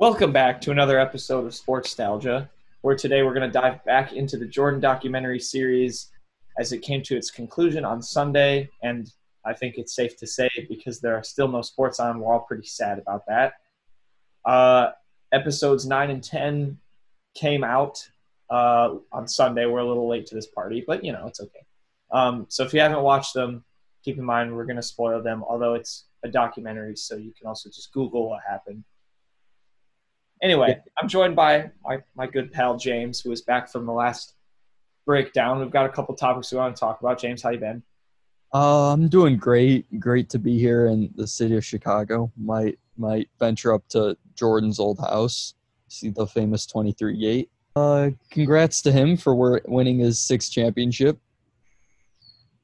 Welcome back to another episode of Sports Nostalgia, where today we're going to dive back into the Jordan documentary series as it came to its conclusion on Sunday. And I think it's safe to say, because there are still no sports on, we're all pretty sad about that. Uh, episodes 9 and 10 came out uh, on Sunday. We're a little late to this party, but you know, it's okay. Um, so if you haven't watched them, keep in mind we're going to spoil them, although it's a documentary, so you can also just Google what happened. Anyway, I'm joined by my, my good pal James, who is back from the last breakdown. We've got a couple topics we want to talk about. James, how you been? Uh, I'm doing great. Great to be here in the city of Chicago. Might might venture up to Jordan's old house, see the famous 23 gate. Uh, congrats to him for winning his sixth championship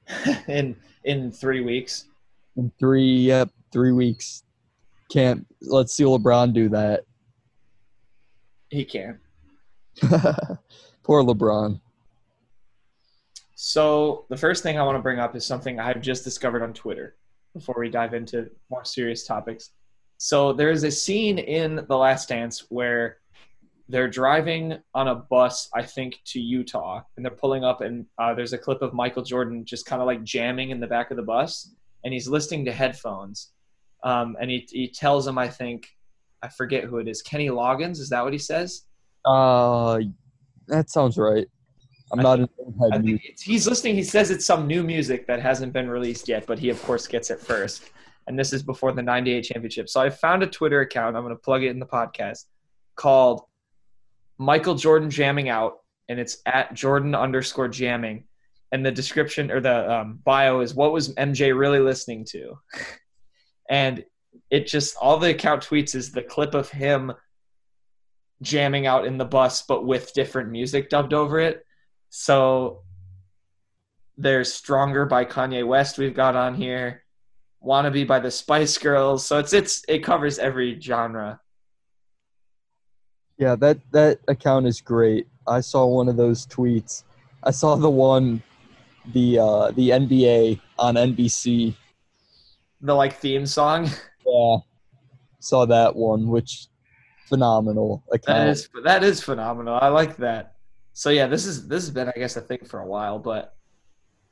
in in three weeks. In three, yep, three weeks. Can't let's see LeBron do that. He can't. Poor LeBron. So the first thing I want to bring up is something I've just discovered on Twitter before we dive into more serious topics. So there is a scene in The Last Dance where they're driving on a bus, I think, to Utah, and they're pulling up, and uh, there's a clip of Michael Jordan just kind of like jamming in the back of the bus, and he's listening to headphones, um, and he he tells him, I think, I forget who it is. Kenny Loggins, is that what he says? Uh, that sounds right. I'm not in He's listening. He says it's some new music that hasn't been released yet, but he of course gets it first. And this is before the '98 championship. So I found a Twitter account. I'm going to plug it in the podcast called Michael Jordan jamming out, and it's at Jordan underscore jamming. And the description or the um, bio is what was MJ really listening to? and it just all the account tweets is the clip of him jamming out in the bus but with different music dubbed over it. So there's stronger by kanye west we've got on here. Wannabe by the spice girls. So it's it's it covers every genre. Yeah that that account is great. I saw one of those tweets. I saw the one the uh the nba on nbc the like theme song Yeah, saw that one, which phenomenal account. That is that is phenomenal. I like that. So yeah, this is this has been I guess a thing for a while, but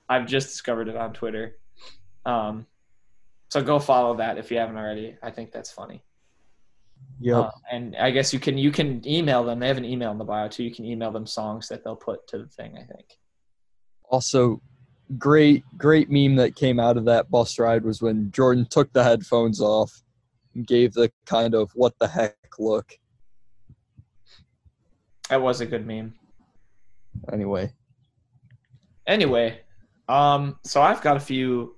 I've just discovered it on Twitter. Um, so go follow that if you haven't already. I think that's funny. Yeah, Uh, and I guess you can you can email them. They have an email in the bio too. You can email them songs that they'll put to the thing. I think. Also, great great meme that came out of that bus ride was when Jordan took the headphones off and gave the kind of what the heck look. That was a good meme. Anyway. Anyway, um so I've got a few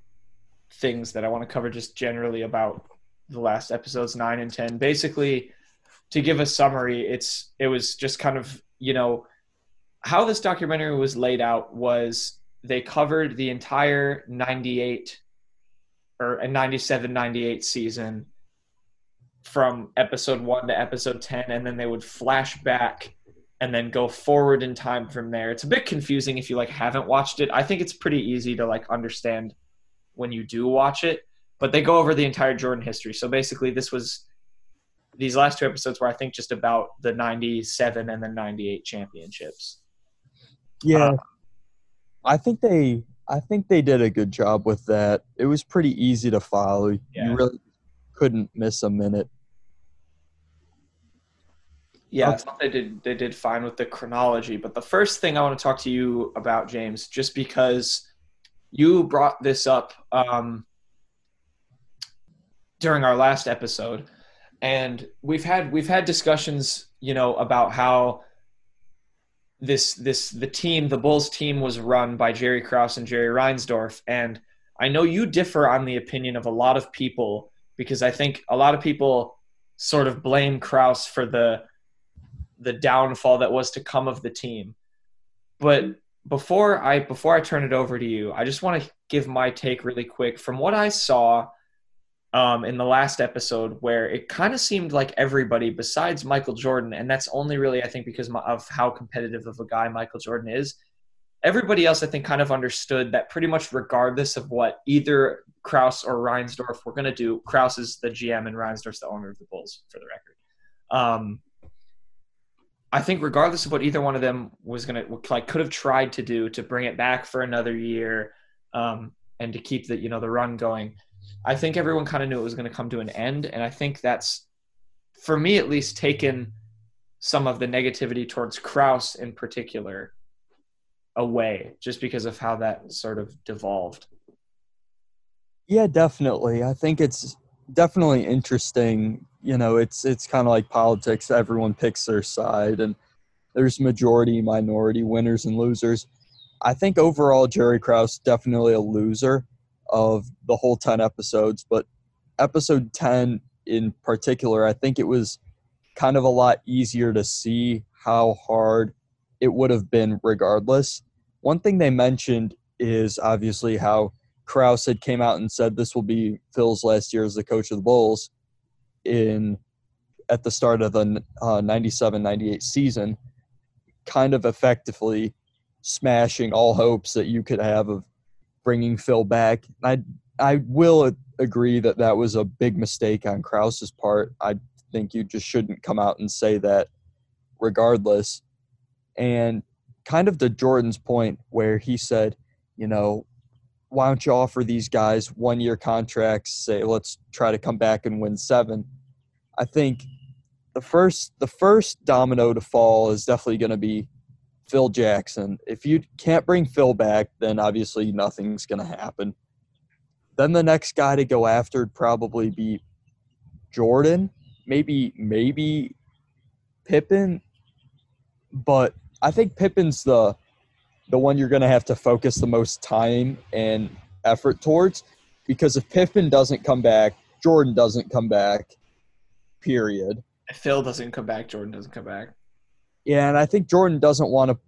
things that I want to cover just generally about the last episodes 9 and 10. Basically, to give a summary, it's it was just kind of, you know, how this documentary was laid out was they covered the entire 98 or a 97 98 season from episode 1 to episode 10 and then they would flash back and then go forward in time from there. It's a bit confusing if you like haven't watched it. I think it's pretty easy to like understand when you do watch it but they go over the entire jordan history. So basically this was these last two episodes were i think just about the 97 and the 98 championships. Yeah. Uh, I think they I think they did a good job with that. It was pretty easy to follow. Yeah. You really couldn't miss a minute. Yeah, I thought they did they did fine with the chronology. But the first thing I want to talk to you about, James, just because you brought this up um, during our last episode, and we've had we've had discussions, you know, about how this this the team the Bulls team was run by Jerry Krause and Jerry Reinsdorf and I know you differ on the opinion of a lot of people because I think a lot of people sort of blame Krause for the the downfall that was to come of the team. But before I before I turn it over to you, I just want to give my take really quick from what I saw um, in the last episode where it kind of seemed like everybody besides Michael Jordan, and that's only really, I think, because of how competitive of a guy Michael Jordan is. Everybody else, I think, kind of understood that pretty much regardless of what either Krause or Reinsdorf were going to do, Krause is the GM and Reinsdorf's the owner of the Bulls, for the record. Um, I think regardless of what either one of them was gonna like could have tried to do to bring it back for another year, um, and to keep the you know the run going, I think everyone kind of knew it was going to come to an end, and I think that's for me at least taken some of the negativity towards Krause in particular away just because of how that sort of devolved. Yeah, definitely. I think it's definitely interesting. You know, it's it's kind of like politics. Everyone picks their side, and there's majority, minority, winners and losers. I think overall, Jerry Krause definitely a loser of the whole ten episodes, but episode ten in particular, I think it was kind of a lot easier to see how hard it would have been regardless. One thing they mentioned is obviously how Krause had came out and said this will be Phil's last year as the coach of the Bulls in at the start of the 97-98 uh, season, kind of effectively smashing all hopes that you could have of bringing Phil back. I I will agree that that was a big mistake on Krause's part. I think you just shouldn't come out and say that regardless. And kind of to Jordan's point where he said, you know, why don't you offer these guys one year contracts, say let's try to come back and win seven. I think the first the first domino to fall is definitely gonna be Phil Jackson. If you can't bring Phil back, then obviously nothing's gonna happen. Then the next guy to go after would probably be Jordan, maybe maybe Pippen, but I think Pippen's the the one you're going to have to focus the most time and effort towards because if Pippen doesn't come back, Jordan doesn't come back. Period. If Phil doesn't come back, Jordan doesn't come back. Yeah, and I think Jordan doesn't want to.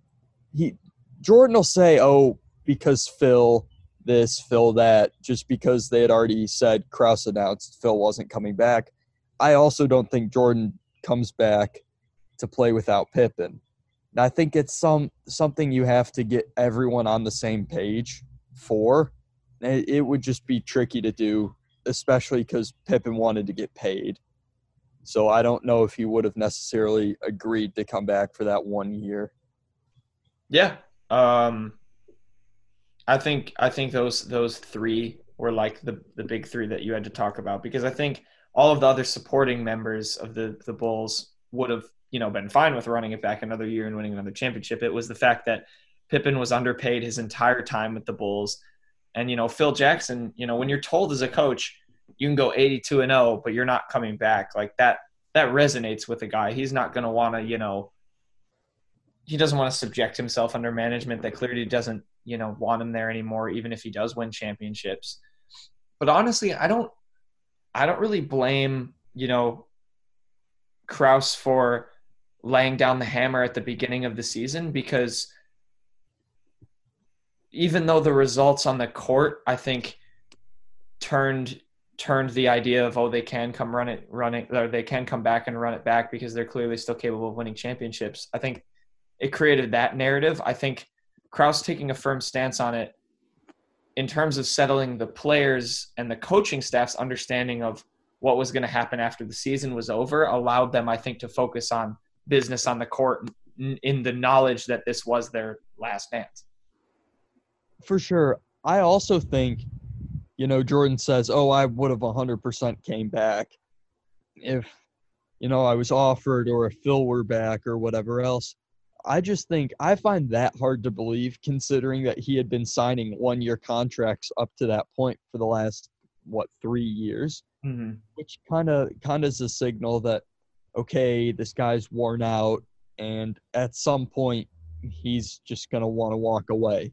He Jordan will say, "Oh, because Phil this, Phil that," just because they had already said Krause announced Phil wasn't coming back. I also don't think Jordan comes back to play without Pippen. And I think it's some something you have to get everyone on the same page for. It, it would just be tricky to do, especially because Pippen wanted to get paid. So I don't know if he would have necessarily agreed to come back for that one year. Yeah. Um I think I think those those three were like the the big three that you had to talk about because I think all of the other supporting members of the the Bulls would have you know been fine with running it back another year and winning another championship. It was the fact that Pippen was underpaid his entire time with the Bulls, and you know Phil Jackson. You know when you're told as a coach you can go 82 and 0, but you're not coming back like that. That resonates with a guy. He's not going to want to you know he doesn't want to subject himself under management that clearly doesn't you know want him there anymore even if he does win championships but honestly i don't i don't really blame you know Krause for laying down the hammer at the beginning of the season because even though the results on the court i think turned turned the idea of oh they can come run it running or they can come back and run it back because they're clearly still capable of winning championships i think it created that narrative i think Krause taking a firm stance on it in terms of settling the players and the coaching staff's understanding of what was going to happen after the season was over allowed them i think to focus on business on the court in the knowledge that this was their last dance. For sure. I also think, you know, Jordan says, oh, I would have 100% came back if, you know, I was offered or if Phil were back or whatever else. I just think I find that hard to believe considering that he had been signing one year contracts up to that point for the last, what, three years, mm-hmm. which kind of kind of is a signal that okay, this guy's worn out, and at some point he's just going to want to walk away.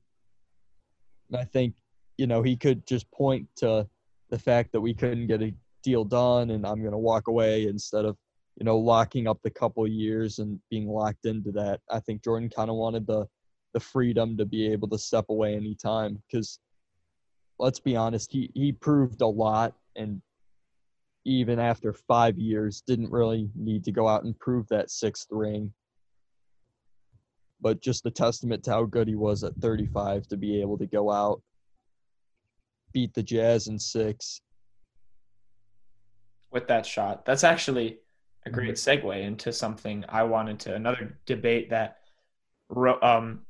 And I think, you know, he could just point to the fact that we couldn't get a deal done and I'm going to walk away instead of, you know, locking up the couple years and being locked into that. I think Jordan kind of wanted the the freedom to be able to step away anytime because let's be honest, he he proved a lot and even after five years, didn't really need to go out and prove that sixth ring. But just a testament to how good he was at 35 to be able to go out, beat the Jazz in six. With that shot. That's actually a great segue into something I wanted to another debate that um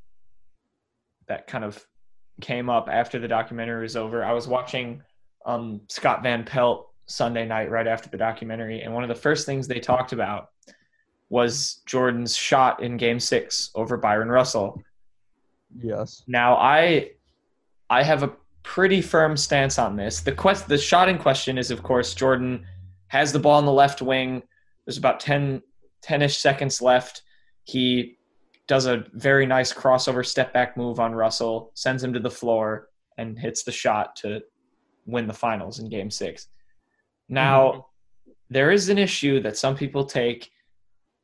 that kind of came up after the documentary was over. I was watching um Scott Van Pelt Sunday night right after the documentary, and one of the first things they talked about was Jordan's shot in Game Six over Byron Russell. Yes. Now I I have a pretty firm stance on this. The quest the shot in question is of course Jordan has the ball on the left wing. There's about 10 10ish seconds left. He does a very nice crossover step back move on Russell, sends him to the floor and hits the shot to win the finals in game 6. Now, mm-hmm. there is an issue that some people take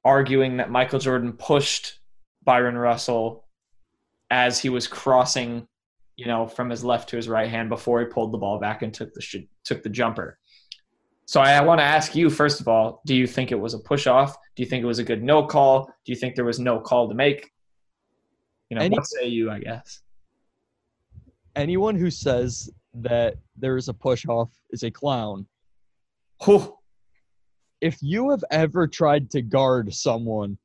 arguing that Michael Jordan pushed Byron Russell as he was crossing, you know, from his left to his right hand before he pulled the ball back and took the sh- took the jumper. So I, I want to ask you first of all, do you think it was a push off? Do you think it was a good no call? Do you think there was no call to make? You know, Any- what say you? I guess anyone who says that there is a push off is a clown. Oh if you have ever tried to guard someone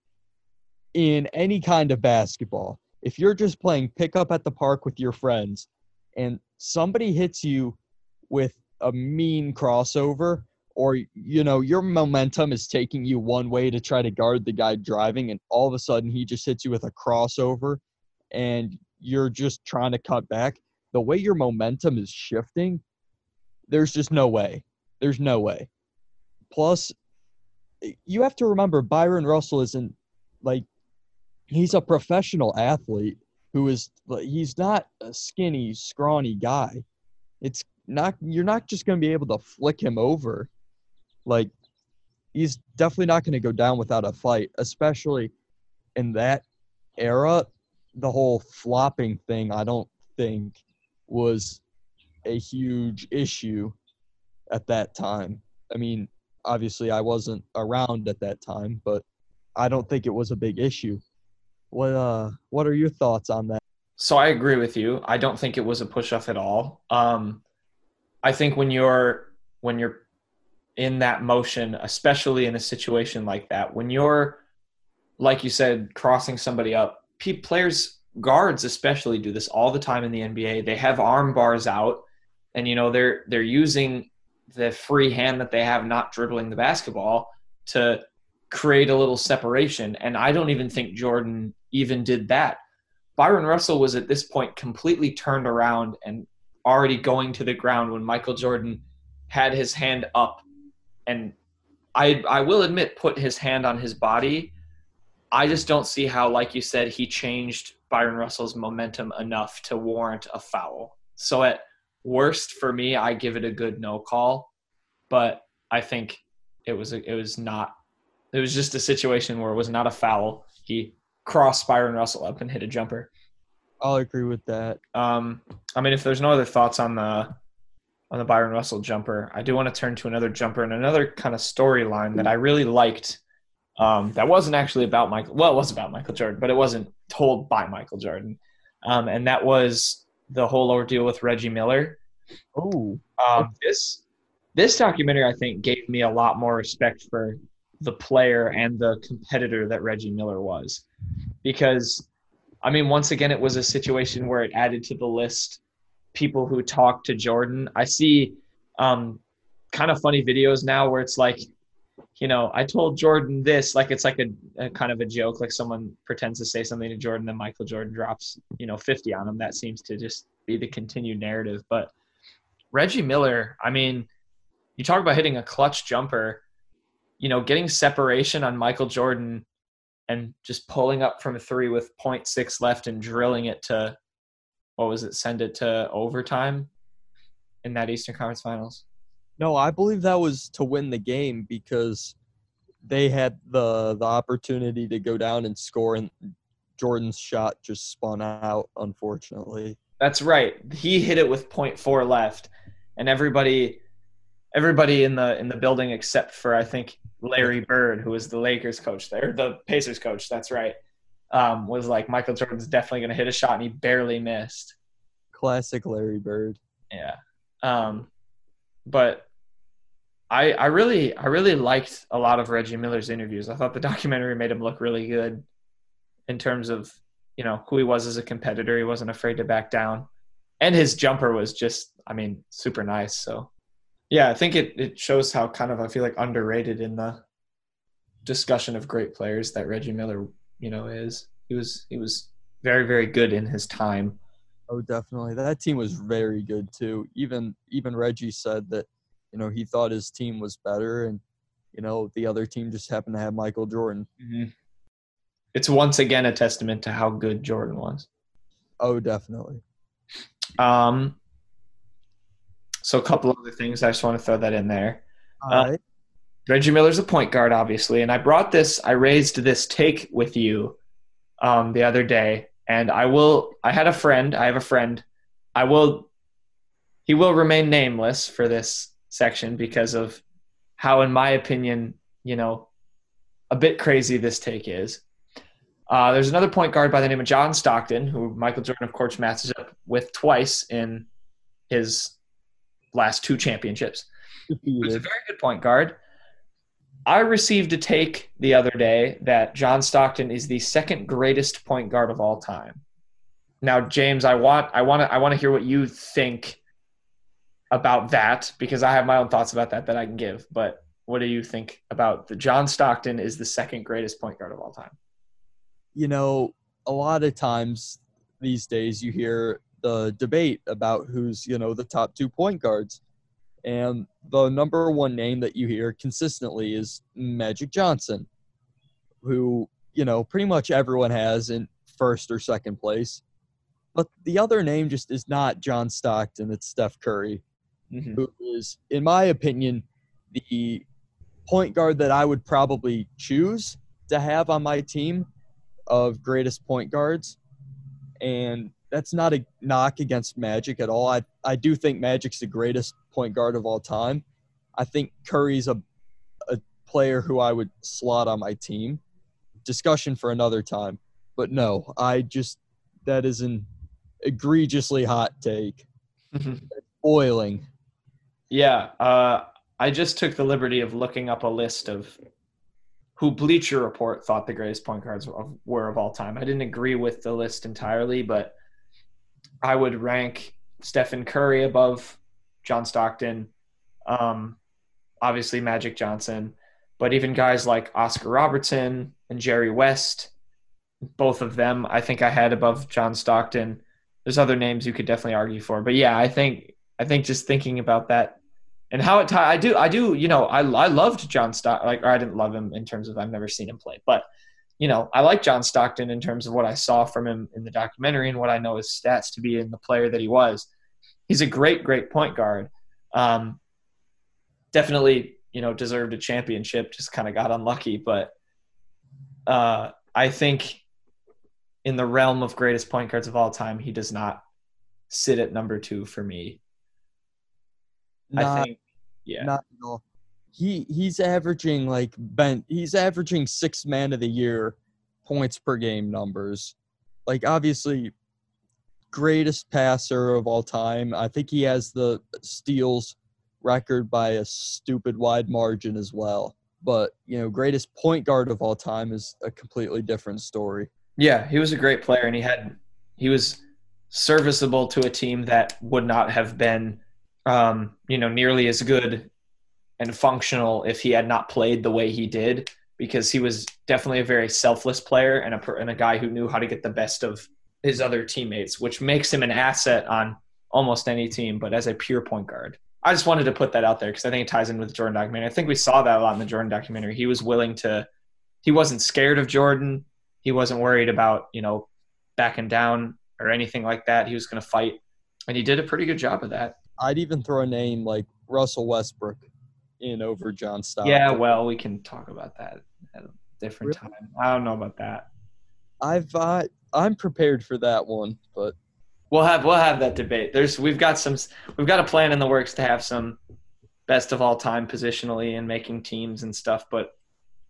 in any kind of basketball, if you're just playing pickup at the park with your friends and somebody hits you with a mean crossover or you know your momentum is taking you one way to try to guard the guy driving and all of a sudden he just hits you with a crossover and you're just trying to cut back the way your momentum is shifting there's just no way. There's no way. Plus you have to remember Byron Russell isn't like he's a professional athlete who is he's not a skinny, scrawny guy. It's not you're not just going to be able to flick him over. Like he's definitely not going to go down without a fight, especially in that era. The whole flopping thing, I don't think was a huge issue at that time. I mean, obviously I wasn't around at that time, but I don't think it was a big issue. What uh what are your thoughts on that? So I agree with you. I don't think it was a push off at all. Um I think when you're when you're in that motion, especially in a situation like that, when you're like you said crossing somebody up, players guards especially do this all the time in the NBA. They have arm bars out and you know they're they're using the free hand that they have not dribbling the basketball to create a little separation. And I don't even think Jordan even did that. Byron Russell was at this point completely turned around and already going to the ground when Michael Jordan had his hand up and I I will admit put his hand on his body. I just don't see how like you said he changed Byron Russell's momentum enough to warrant a foul. So at Worst for me, I give it a good no call, but I think it was a, it was not. It was just a situation where it was not a foul. He crossed Byron Russell up and hit a jumper. I'll agree with that. Um, I mean, if there's no other thoughts on the on the Byron Russell jumper, I do want to turn to another jumper and another kind of storyline that I really liked. Um, that wasn't actually about Michael. Well, it was about Michael Jordan, but it wasn't told by Michael Jordan. Um, and that was the whole ordeal with Reggie Miller. Oh, um, this this documentary I think gave me a lot more respect for the player and the competitor that Reggie Miller was, because I mean, once again, it was a situation where it added to the list people who talk to Jordan. I see um, kind of funny videos now where it's like you know, I told Jordan this, like it's like a, a, kind of a joke, like someone pretends to say something to Jordan, then Michael Jordan drops, you know, 50 on him. That seems to just be the continued narrative. But Reggie Miller, I mean, you talk about hitting a clutch jumper, you know, getting separation on Michael Jordan and just pulling up from a three with 0.6 left and drilling it to, what was it, send it to overtime in that Eastern Conference Finals. No, I believe that was to win the game because they had the the opportunity to go down and score and Jordan's shot just spun out unfortunately. That's right. He hit it with 0.4 left and everybody everybody in the in the building except for I think Larry Bird who was the Lakers coach there, the Pacers coach, that's right. Um, was like Michael Jordan's definitely going to hit a shot and he barely missed. Classic Larry Bird. Yeah. Um, but I I really I really liked a lot of Reggie Miller's interviews. I thought the documentary made him look really good in terms of you know who he was as a competitor. He wasn't afraid to back down, and his jumper was just I mean super nice. So yeah, I think it it shows how kind of I feel like underrated in the discussion of great players that Reggie Miller you know is. He was he was very very good in his time. Oh, definitely. That team was very good too. Even even Reggie said that, you know, he thought his team was better, and you know the other team just happened to have Michael Jordan. Mm-hmm. It's once again a testament to how good Jordan was. Oh, definitely. Um. So a couple other things. I just want to throw that in there. All uh. Reggie Miller's a point guard, obviously, and I brought this. I raised this take with you um, the other day and I will. I had a friend. I have a friend. I will. He will remain nameless for this section because of how, in my opinion, you know, a bit crazy this take is. Uh, there's another point guard by the name of John Stockton, who Michael Jordan, of course, matches up with twice in his last two championships. He's a very good point guard. I received a take the other day that John Stockton is the second greatest point guard of all time. Now, James, I want I want to I want to hear what you think about that because I have my own thoughts about that that I can give. But what do you think about the John Stockton is the second greatest point guard of all time? You know, a lot of times these days you hear the debate about who's, you know, the top two point guards. And the number one name that you hear consistently is Magic Johnson, who, you know, pretty much everyone has in first or second place. But the other name just is not John Stockton, it's Steph Curry, mm-hmm. who is, in my opinion, the point guard that I would probably choose to have on my team of greatest point guards. And that's not a knock against Magic at all. I I do think Magic's the greatest point guard of all time. I think Curry's a a player who I would slot on my team. Discussion for another time. But no, I just that is an egregiously hot take. boiling. Yeah, uh, I just took the liberty of looking up a list of who Bleacher Report thought the greatest point guards were of all time. I didn't agree with the list entirely, but I would rank Stephen Curry above John Stockton, um, obviously Magic Johnson, but even guys like Oscar Robertson and Jerry West, both of them I think I had above John Stockton. There's other names you could definitely argue for, but yeah, I think I think just thinking about that and how it t- I do I do you know I I loved John Stock like or I didn't love him in terms of I've never seen him play, but you know, I like John Stockton in terms of what I saw from him in the documentary and what I know his stats to be in the player that he was. He's a great, great point guard. Um, definitely, you know, deserved a championship. Just kind of got unlucky, but uh, I think in the realm of greatest point guards of all time, he does not sit at number two for me. Not, I think, yeah, not at all he he's averaging like Ben he's averaging six man of the year points per game numbers. Like obviously greatest passer of all time. I think he has the steals record by a stupid wide margin as well. But, you know, greatest point guard of all time is a completely different story. Yeah, he was a great player and he had he was serviceable to a team that would not have been um, you know, nearly as good and functional if he had not played the way he did because he was definitely a very selfless player and a, and a guy who knew how to get the best of his other teammates, which makes him an asset on almost any team, but as a pure point guard. I just wanted to put that out there because I think it ties in with the Jordan documentary. I think we saw that a lot in the Jordan documentary. He was willing to, he wasn't scared of Jordan. He wasn't worried about, you know, backing down or anything like that. He was going to fight. And he did a pretty good job of that. I'd even throw a name like Russell Westbrook in over John Stockton. Yeah, well, we can talk about that at a different really? time. I don't know about that. I've uh, I'm prepared for that one, but we'll have we'll have that debate. There's we've got some we've got a plan in the works to have some best of all time positionally and making teams and stuff, but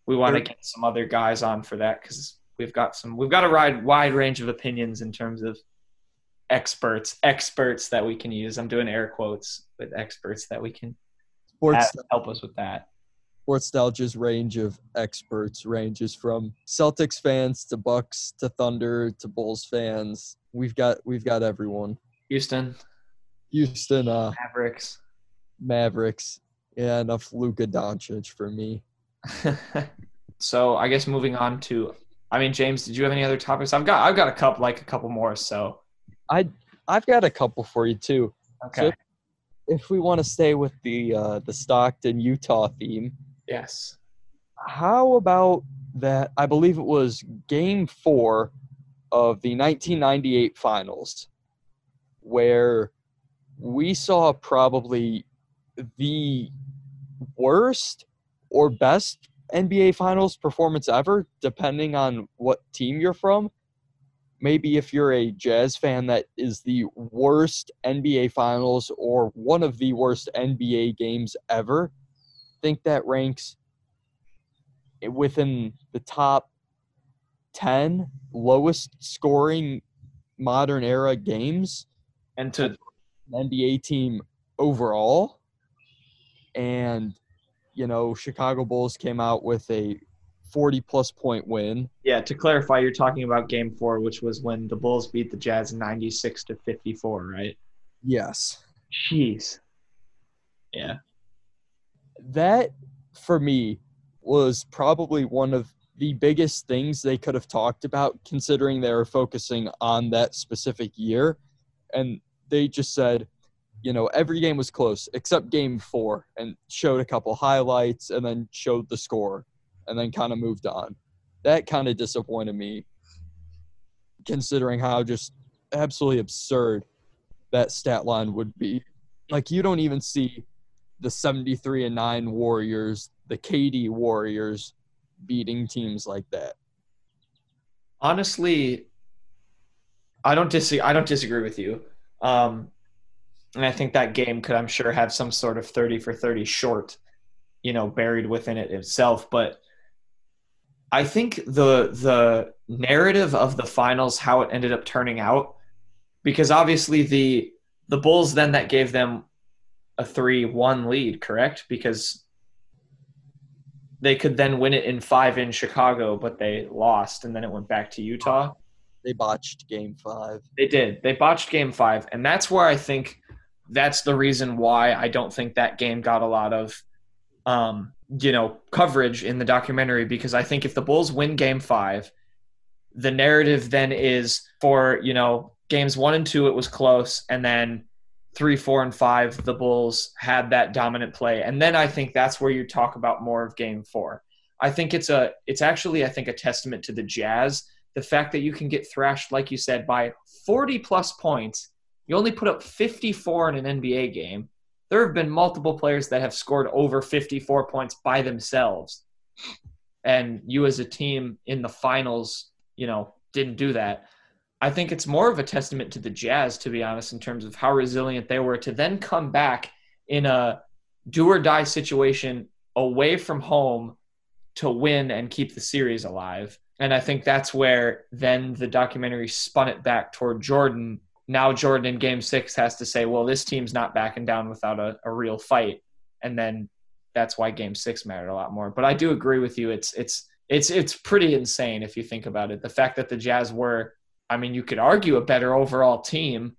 we want to get some other guys on for that because we've got some we've got a wide wide range of opinions in terms of experts experts that we can use. I'm doing air quotes with experts that we can Sports help us with that. Sports Sportstalgia's range of experts ranges from Celtics fans to Bucks to Thunder to Bulls fans. We've got we've got everyone. Houston, Houston uh, Mavericks. Mavericks. Yeah, enough Luka Doncic for me. so I guess moving on to, I mean, James, did you have any other topics? I've got I've got a couple like a couple more. So I I've got a couple for you too. okay, So- If we want to stay with the uh, the Stockton Utah theme, yes, how about that? I believe it was Game Four of the 1998 Finals, where we saw probably the worst or best NBA Finals performance ever, depending on what team you're from. Maybe if you're a Jazz fan, that is the worst NBA Finals or one of the worst NBA games ever. think that ranks within the top 10 lowest scoring modern era games and to NBA team overall. And, you know, Chicago Bulls came out with a 40 plus point win. yeah to clarify, you're talking about Game Four, which was when the Bulls beat the Jazz 96 to 54, right? Yes. Jeez. Yeah. That, for me, was probably one of the biggest things they could have talked about, considering they were focusing on that specific year. And they just said, you know, every game was close except game four and showed a couple highlights and then showed the score and then kind of moved on. That kind of disappointed me, considering how just absolutely absurd that stat line would be. Like, you don't even see the 73 and 9 Warriors, the KD Warriors beating teams like that. honestly i don't disagree i don't disagree with you um and i think that game could i'm sure have some sort of 30 for 30 short you know buried within it itself but i think the the narrative of the finals how it ended up turning out because obviously the the bulls then that gave them a 3-1 lead correct because they could then win it in 5 in chicago but they lost and then it went back to utah They botched game five. they did. They botched game five. And that's where I think that's the reason why I don't think that game got a lot of, um, you know, coverage in the documentary because I think if the Bulls win game five, the narrative then is for, you know, games one and two, it was close. And then three, four, and five, the Bulls had that dominant play. And then I think that's where you talk about more of game four. I think it's a, it's actually, I think, a testament to the Jazz the fact that you can get thrashed, like you said, by 40 plus points. You only put up 54 in an NBA game. There have been multiple players that have scored over 54 points by themselves. And you as a team in the finals, you know, didn't do that. I think it's more of a testament to the Jazz, to be honest, in terms of how resilient they were to then come back in a do or die situation away from home to win and keep the series alive. And I think that's where then the documentary spun it back toward Jordan. Now Jordan in game six has to say, well, this team's not backing down without a, a real fight. And then that's why game six mattered a lot more. But I do agree with you. It's it's it's it's pretty insane if you think about it. The fact that the Jazz were, I mean, you could argue a better overall team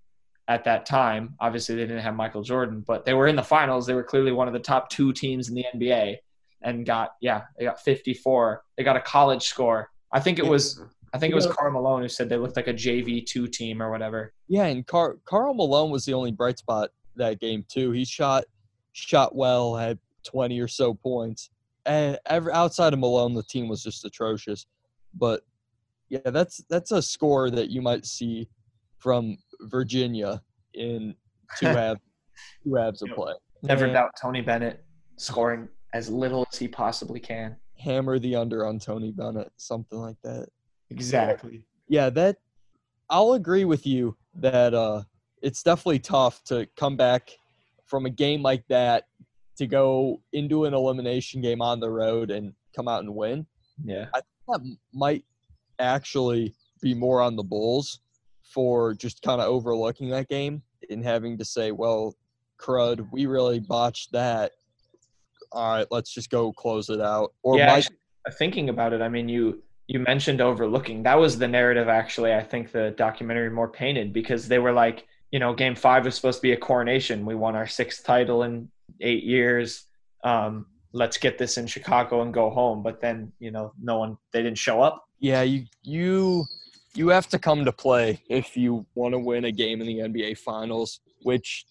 at that time. Obviously they didn't have Michael Jordan, but they were in the finals. They were clearly one of the top two teams in the NBA and got yeah, they got 54. They got a college score. I think it was I think it was Karl Malone who said they looked like a JV two team or whatever. Yeah, and Car- Karl Malone was the only bright spot that game too. He shot shot well, had 20 or so points. And every, outside of Malone, the team was just atrocious. But yeah, that's that's a score that you might see from Virginia in two halves two halves of play. Never And doubt Tony Bennett scoring as little as he possibly can. hammer the under on Tony Bennett, something like that. Exactly. yeah that i'll agree with you that uh it's definitely tough to come back from a game like that to go into an elimination game on the road and come out and win Yeah. I think that might actually be more on the bulls for just kind of overlooking that game and having to say well crud we really botched that all right, let's just go close it out. Or yeah, actually, thinking about it, I mean, you you mentioned overlooking. That was the narrative. Actually, I think the documentary more painted because they were like, you know, Game Five was supposed to be a coronation. We won our sixth title in eight years. Um, let's get this in Chicago and go home. But then, you know, no one they didn't show up. yeah, you you you have to come to play if you want to win a game in the NBA Finals, which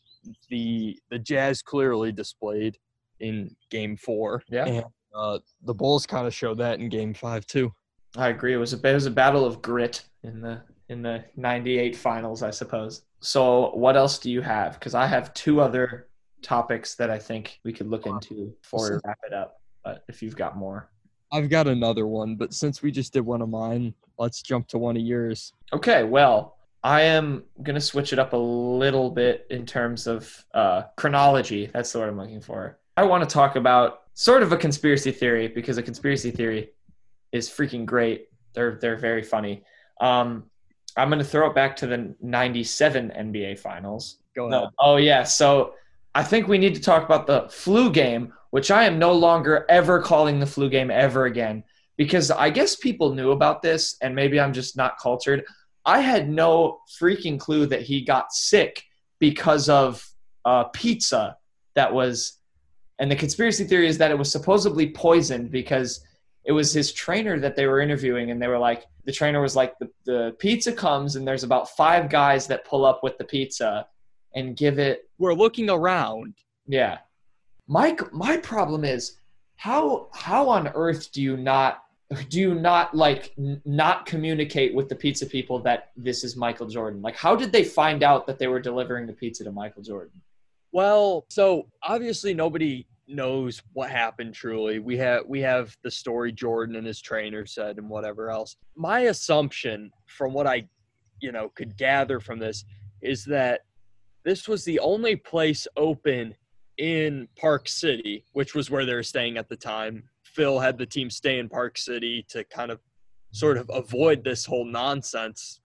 the the Jazz clearly displayed in Game Four. Yeah. and uh, the Bulls kind of showed that in Game Five too. I agree. It was a it was a battle of grit in the in the '98 finals, I suppose. So, what else do you have? Because I have two other topics that I think we could look into before we wrap it up. But if you've got more, I've got another one, but since we just did one of mine, let's jump to one of yours. okay. Well, I am gonna switch it up a little bit in terms of uh, chronology. That's the word I'm looking for. I want to talk about sort of a conspiracy theory because a conspiracy theory is freaking great. They're they're very funny. Um, I'm going to throw it back to the 97 NBA finals. Go ahead. No. Oh, yeah. So I think we need to talk about the flu game, which I am no longer ever calling the flu game ever again because I guess people knew about this and maybe I'm just not cultured. I had no freaking clue that he got sick because of uh, pizza that was, and the conspiracy theory is that it was supposedly poisoned because it was his trainer that they were interviewing and they were like the trainer was like the, the pizza comes and there's about five guys that pull up with the pizza and give it We're looking around. yeah. Mike my problem is how how on earth do you not do you not like n- not communicate with the pizza people that this is Michael Jordan? Like how did they find out that they were delivering the pizza to Michael Jordan? Well, so obviously nobody knows what happened truly. We have we have the story Jordan and his trainer said and whatever else. My assumption from what I, you know, could gather from this is that this was the only place open in Park City, which was where they were staying at the time. Phil had the team stay in Park City to kind of sort of avoid this whole nonsense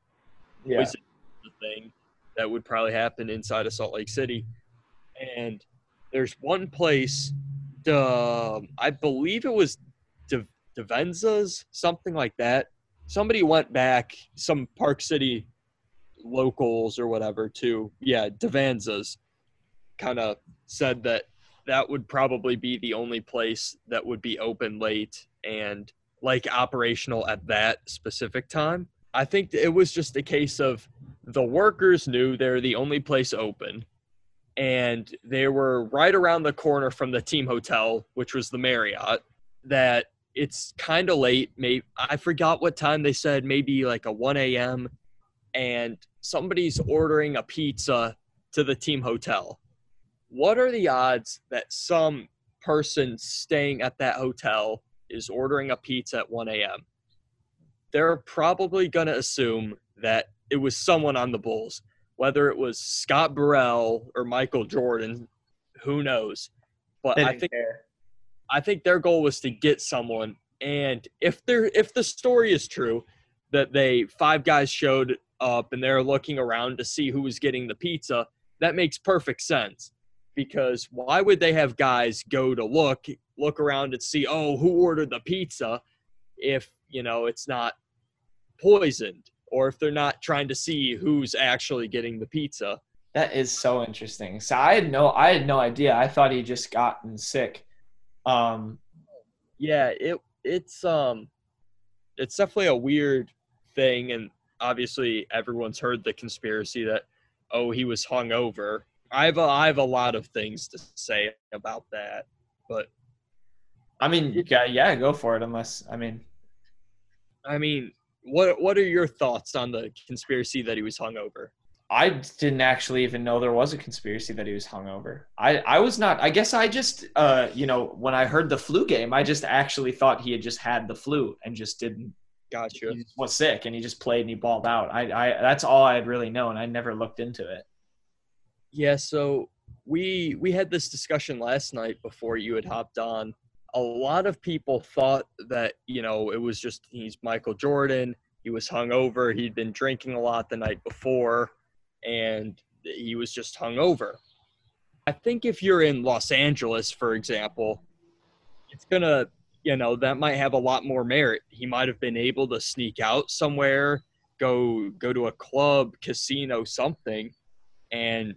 yeah thing that would probably happen inside of Salt Lake City. And there's one place, uh, I believe it was De- Davanza's, something like that. Somebody went back, some Park City locals or whatever, to, yeah, Davanza's, kind of said that that would probably be the only place that would be open late and like operational at that specific time. I think it was just a case of the workers knew they're the only place open and they were right around the corner from the team hotel which was the marriott that it's kind of late maybe i forgot what time they said maybe like a 1 a.m and somebody's ordering a pizza to the team hotel. What are the odds that some person staying at that hotel is ordering a pizza at 1 a.m they're probably going to assume that it was someone on the Bulls, whether it was Scott Burrell or Michael Jordan, who knows. But I think care. I think their goal was to get someone. And if they're if the story is true, that they five guys showed up and they're looking around to see who was getting the pizza, that makes perfect sense. Because why would they have guys go to look look around and see, oh, who ordered the pizza if you know it's not poisoned or if they're not trying to see who's actually getting the pizza. That is so interesting. So I had no I had no idea. I thought he just gotten sick. Um Yeah, it it's um it's definitely a weird thing and obviously everyone's heard the conspiracy that oh he was hungover. I have a, I have a lot of things to say about that, but I mean yeah, yeah, go for it unless I mean I mean, what what are your thoughts on the conspiracy that he was hungover? I didn't actually even know there was a conspiracy that he was hungover. I, I was not. I guess I just, uh, you know, when I heard the flu game, I just actually thought he had just had the flu and just didn't. Gotcha. He was sick and he just played and he balled out. I, I that's all I had really known. I never looked into it. Yeah, so we we had this discussion last night before you had hopped on. A lot of people thought that, you know, it was just he's Michael Jordan, he was hungover, he'd been drinking a lot the night before, and he was just hungover. I think if you're in Los Angeles, for example, it's gonna, you know, that might have a lot more merit. He might have been able to sneak out somewhere, go go to a club, casino, something, and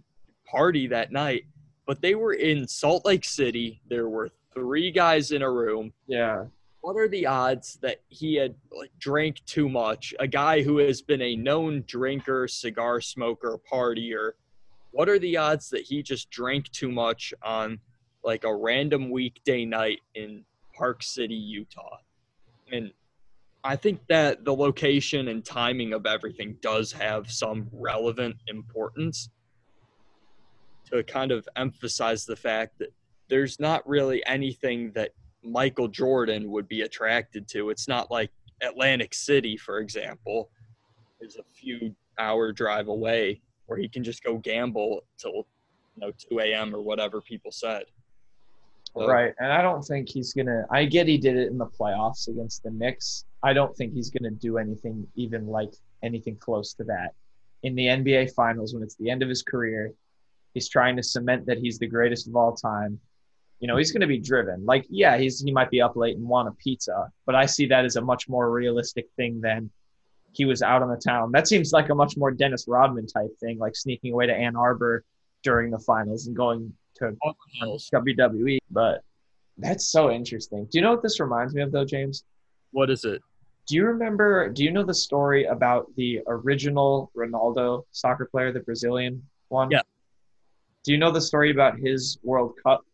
party that night. But they were in Salt Lake City. There were three guys in a room. Yeah. What are the odds that he had like drank too much? A guy who has been a known drinker, cigar smoker, partier. What are the odds that he just drank too much on like a random weekday night in Park City, Utah? And I think that the location and timing of everything does have some relevant importance to kind of emphasize the fact that there's not really anything that Michael Jordan would be attracted to. It's not like Atlantic City, for example, is a few hour drive away where he can just go gamble till you know 2 a.m. or whatever people said. So, right, and I don't think he's gonna. I get he did it in the playoffs against the Knicks. I don't think he's gonna do anything even like anything close to that in the NBA Finals when it's the end of his career. He's trying to cement that he's the greatest of all time you know, he's going to be driven. Like, yeah, he's he might be up late and want a pizza, but I see that as a much more realistic thing than he was out on the town. That seems like a much more Dennis Rodman type thing, like sneaking away to Ann Arbor during the finals and going to WWE. But that's so interesting. Do you know what this reminds me of, though, James? What is it? Do you remember? Do you know the story about the original Ronaldo soccer player, the Brazilian one? Yeah. Do you know the story about his World Cup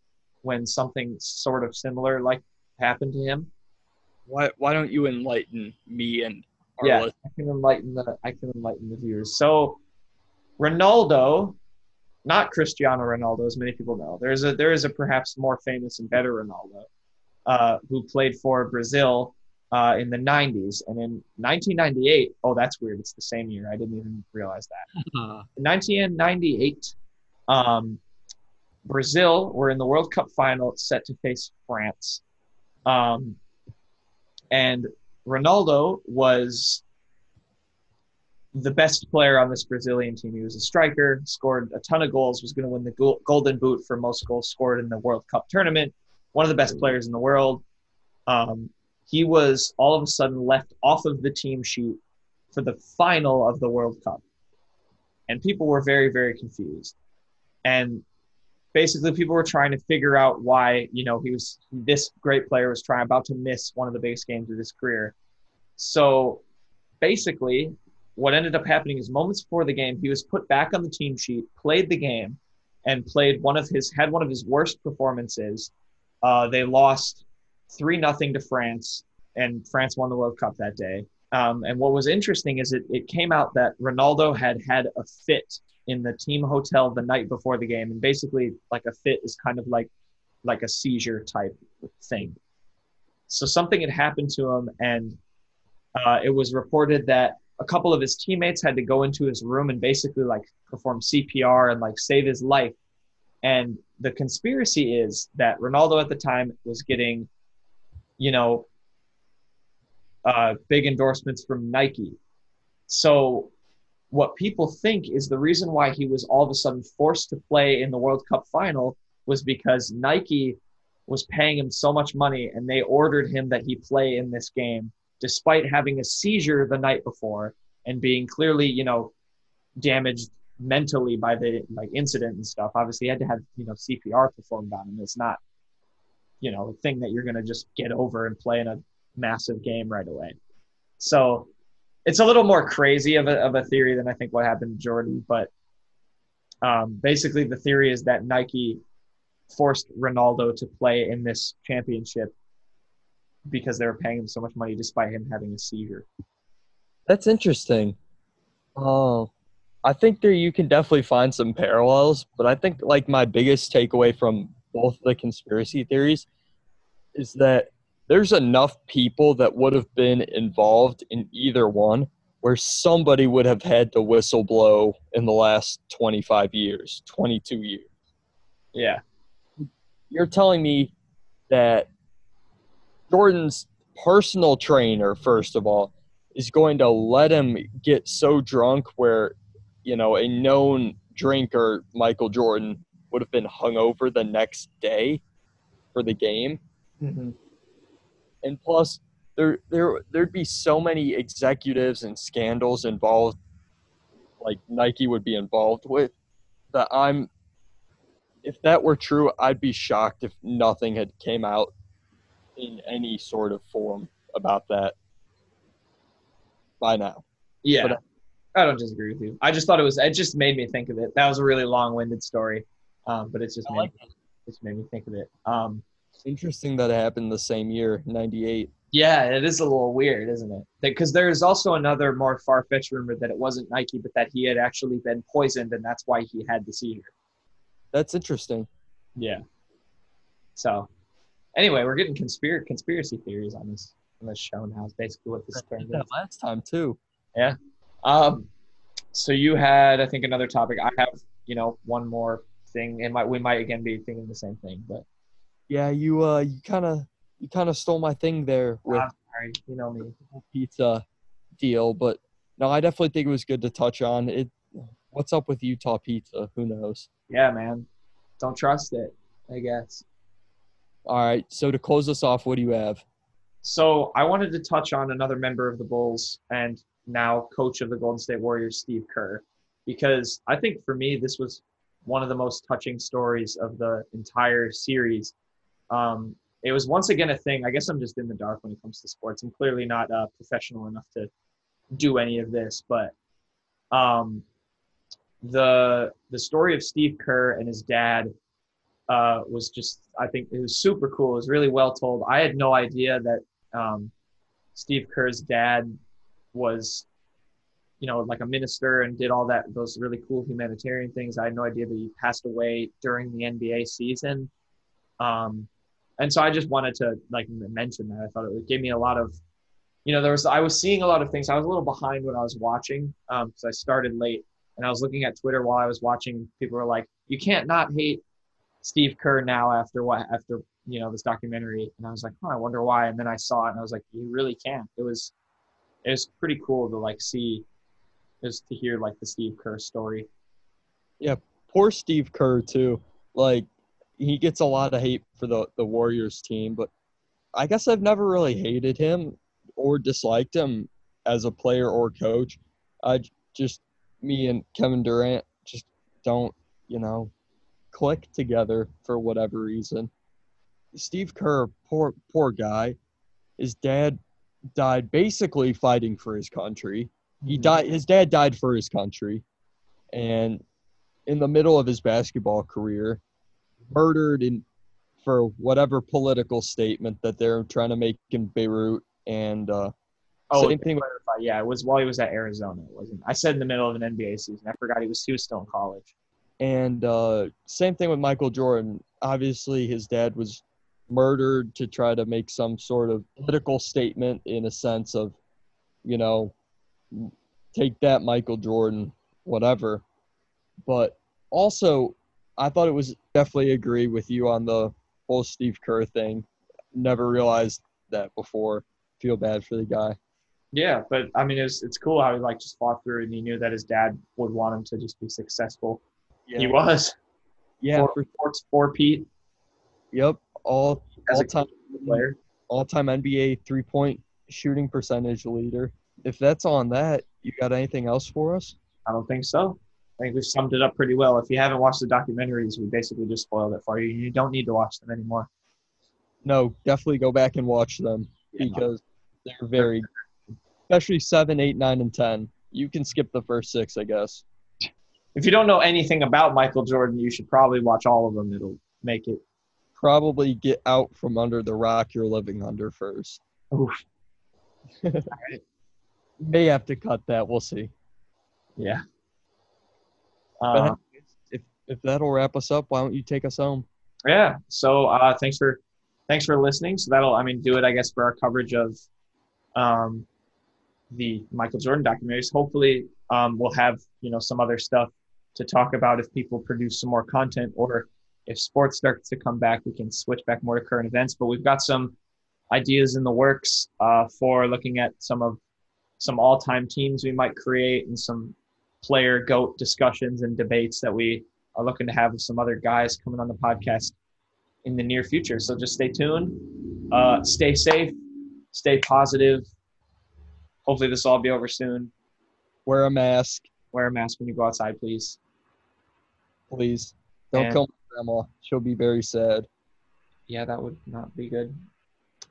when something sort of similar like happened to him. Why why don't you enlighten me and yeah, listeners? I can enlighten the I can enlighten the viewers. So Ronaldo, not Cristiano Ronaldo, as many people know. There's a there is a perhaps more famous and better Ronaldo, uh, who played for Brazil uh, in the 90s. And in 1998, oh, that's weird. It's the same year. I didn't even realize that. in 1998, um, Brazil were in the World Cup final set to face France. Um, and Ronaldo was the best player on this Brazilian team. He was a striker, scored a ton of goals, was going to win the Golden Boot for most goals scored in the World Cup tournament. One of the best players in the world. Um, he was all of a sudden left off of the team sheet for the final of the World Cup. And people were very, very confused. And basically people were trying to figure out why you know he was this great player was trying about to miss one of the biggest games of his career. So basically what ended up happening is moments before the game he was put back on the team sheet played the game and played one of his had one of his worst performances. Uh, they lost three nothing to france and france won the world cup that day. Um, and what was interesting is it, it came out that ronaldo had had a fit in the team hotel the night before the game. And basically like a fit is kind of like like a seizure type thing. So something had happened to him and uh, it was reported that a couple of his teammates had to go into his room and basically like perform cpr and like save his life. And the conspiracy is that ronaldo at the time was getting you know uh, big endorsements from nike. So what people think is the reason why he was all of a sudden forced to play in the World Cup final was because Nike was paying him so much money and they ordered him that he play in this game despite having a seizure the night before and being clearly, you know, damaged mentally by the like incident and stuff. Obviously, he had to have you know CPR performed on him. It's not, you know, a thing that you're gonna just get over and play in a massive game right away. So it's a little more crazy of a, of a theory than I think what happened to Jordan, but um, basically the theory is that Nike forced Ronaldo to play in this championship because they were paying him so much money despite him having a seizure. That's interesting. Oh, I think there you can definitely find some parallels, but I think like my biggest takeaway from both the conspiracy theories is that there's enough people that would have been involved in either one where somebody would have had to whistle blow in the last 25 years, 22 years. Yeah. You're telling me that Jordan's personal trainer, first of all, is going to let him get so drunk where, you know, a known drinker, Michael Jordan, would have been hungover the next day for the game Mm-hmm. And plus there there there'd be so many executives and scandals involved like Nike would be involved with that I'm if that were true I'd be shocked if nothing had came out in any sort of form about that by now. Yeah. But- I don't disagree with you. I just thought it was. It just made me think of it. That was a really long-winded story, um, but it's just I made, like it just made me think of it. Um, Interesting that it happened the same year, 98. yeah, it is a little weird, isn't it? Because there is also another more far-fetched rumor that it wasn't Nike, but that he had actually been poisoned, and that's why he had the seizure. That's interesting. Yeah. So, anyway, we're getting conspiracy conspiracy theories on this on this show now. Is basically what this turned that last time too. Yeah. Um, so you had, I think, another topic. I have, you know, one more thing, and might we might again be thinking the same thing, but Yeah, you uh you kind of you kind of stole my thing there with you know me. pizza deal, but no, I definitely think it was good to touch on it. What's up with Utah pizza? Who knows? Yeah, man, don't trust it. I guess. All right, so to close us off, what do you have? So I wanted to touch on another member of the Bulls and now coach of the Golden State Warriors, Steve Kerr, because I think for me this was one of the most touching stories of the entire series. Um, it was once again a thing. I guess I'm just in the dark when it comes to sports. I'm clearly not uh, professional enough to do any of this, but um, the the story of Steve Kerr and his dad uh, was just I think it was super cool. It was really well told. I had no idea that um, Steve Kerr's dad was, you know, like a minister and did all that those really cool humanitarian things. I had no idea that he passed away during the NBA season. Um, and so I just wanted to like mention that. I thought it gave me a lot of, you know, there was I was seeing a lot of things. I was a little behind when I was watching um, because I started late and I was looking at Twitter while I was watching. People were like, "You can't not hate Steve Kerr now after what after you know this documentary," and I was like, "Oh, I wonder why." And then I saw it, and I was like, "You really can't." It was it was pretty cool to like see, just to hear like the Steve Kerr story. Yeah, poor Steve Kerr too. Like he gets a lot of hate for the the Warriors team, but I guess I've never really hated him or disliked him as a player or coach. I just me and Kevin Durant just don't, you know, click together for whatever reason. Steve Kerr, poor poor guy. His dad died basically fighting for his country. He mm-hmm. died his dad died for his country and in the middle of his basketball career murdered in for whatever political statement that they're trying to make in Beirut and uh Oh, same thing clarify, yeah, it was while he was at Arizona. It wasn't. I said in the middle of an NBA season. I forgot he was he was still in college. and uh same thing with Michael Jordan. Obviously his dad was murdered to try to make some sort of political statement in a sense of you know take that Michael Jordan whatever. But also I thought it was definitely agree with you on the whole Steve Kerr thing. Never realized that before. Feel bad for the guy. Yeah, but I mean, it's it's cool how he like just fought through, and he knew that his dad would want him to just be successful. He was. Yeah, Four, for, four, four Pete yep. All as all time player. all time NBA three point shooting percentage leader. If that's on that, you got anything else for us? I don't think so. I think we've summed it up pretty well. If you haven't watched the documentaries, we basically just spoiled it for you. You don't need to watch them anymore. No, definitely go back and watch them Yeah. because they're very especially seven, eight, nine, and ten. You can skip the first six, I guess. If you don't know anything about Michael Jordan, you should probably watch all of them. It'll make it. Probably get out from under the rock you're living under first. Oof. May have to cut that. We'll see. Yeah. Uh, if if that'll wrap us up, why don't you take us home? yeah. So uh, thanks for thanks for listening. So that'll I mean do it I guess for our coverage of um, the Michael Jordan documentaries. Hopefully um, we'll have you know some other stuff to talk about if people produce some more content or if sports starts to come back, we can switch back more to current events. But we've got some ideas in the works uh, for looking at some of some all-time teams we might create and some player goat discussions and debates that we are looking to have with some other guys coming on the podcast in the near future. So just stay tuned. Uh, stay safe. Stay positive. Hopefully this will all be over soon. Wear a mask, Wear a mask when you go outside, please. please. Don't And- kill my grandma. She'll be very sad. Yeah, that would not be good.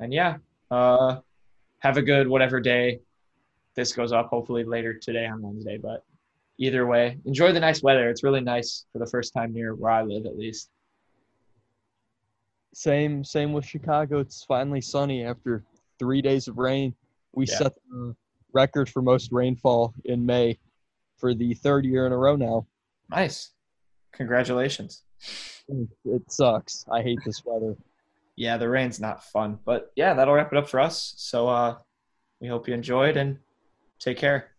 And yeah, uh, have a good whatever day this goes up. Hopefully later today on Wednesday. But either way, enjoy the nice weather. It's really nice for the first time near where I live, at least. Same same with Chicago. It's finally sunny after three days of rain. We Yeah. set the record for most rainfall in May for the third year in a row now. Nice. Congratulations. It sucks. I hate this weather. Yeah, the rain's not fun. But yeah, that'll wrap it up for us. So uh, we hope you enjoyed and take care.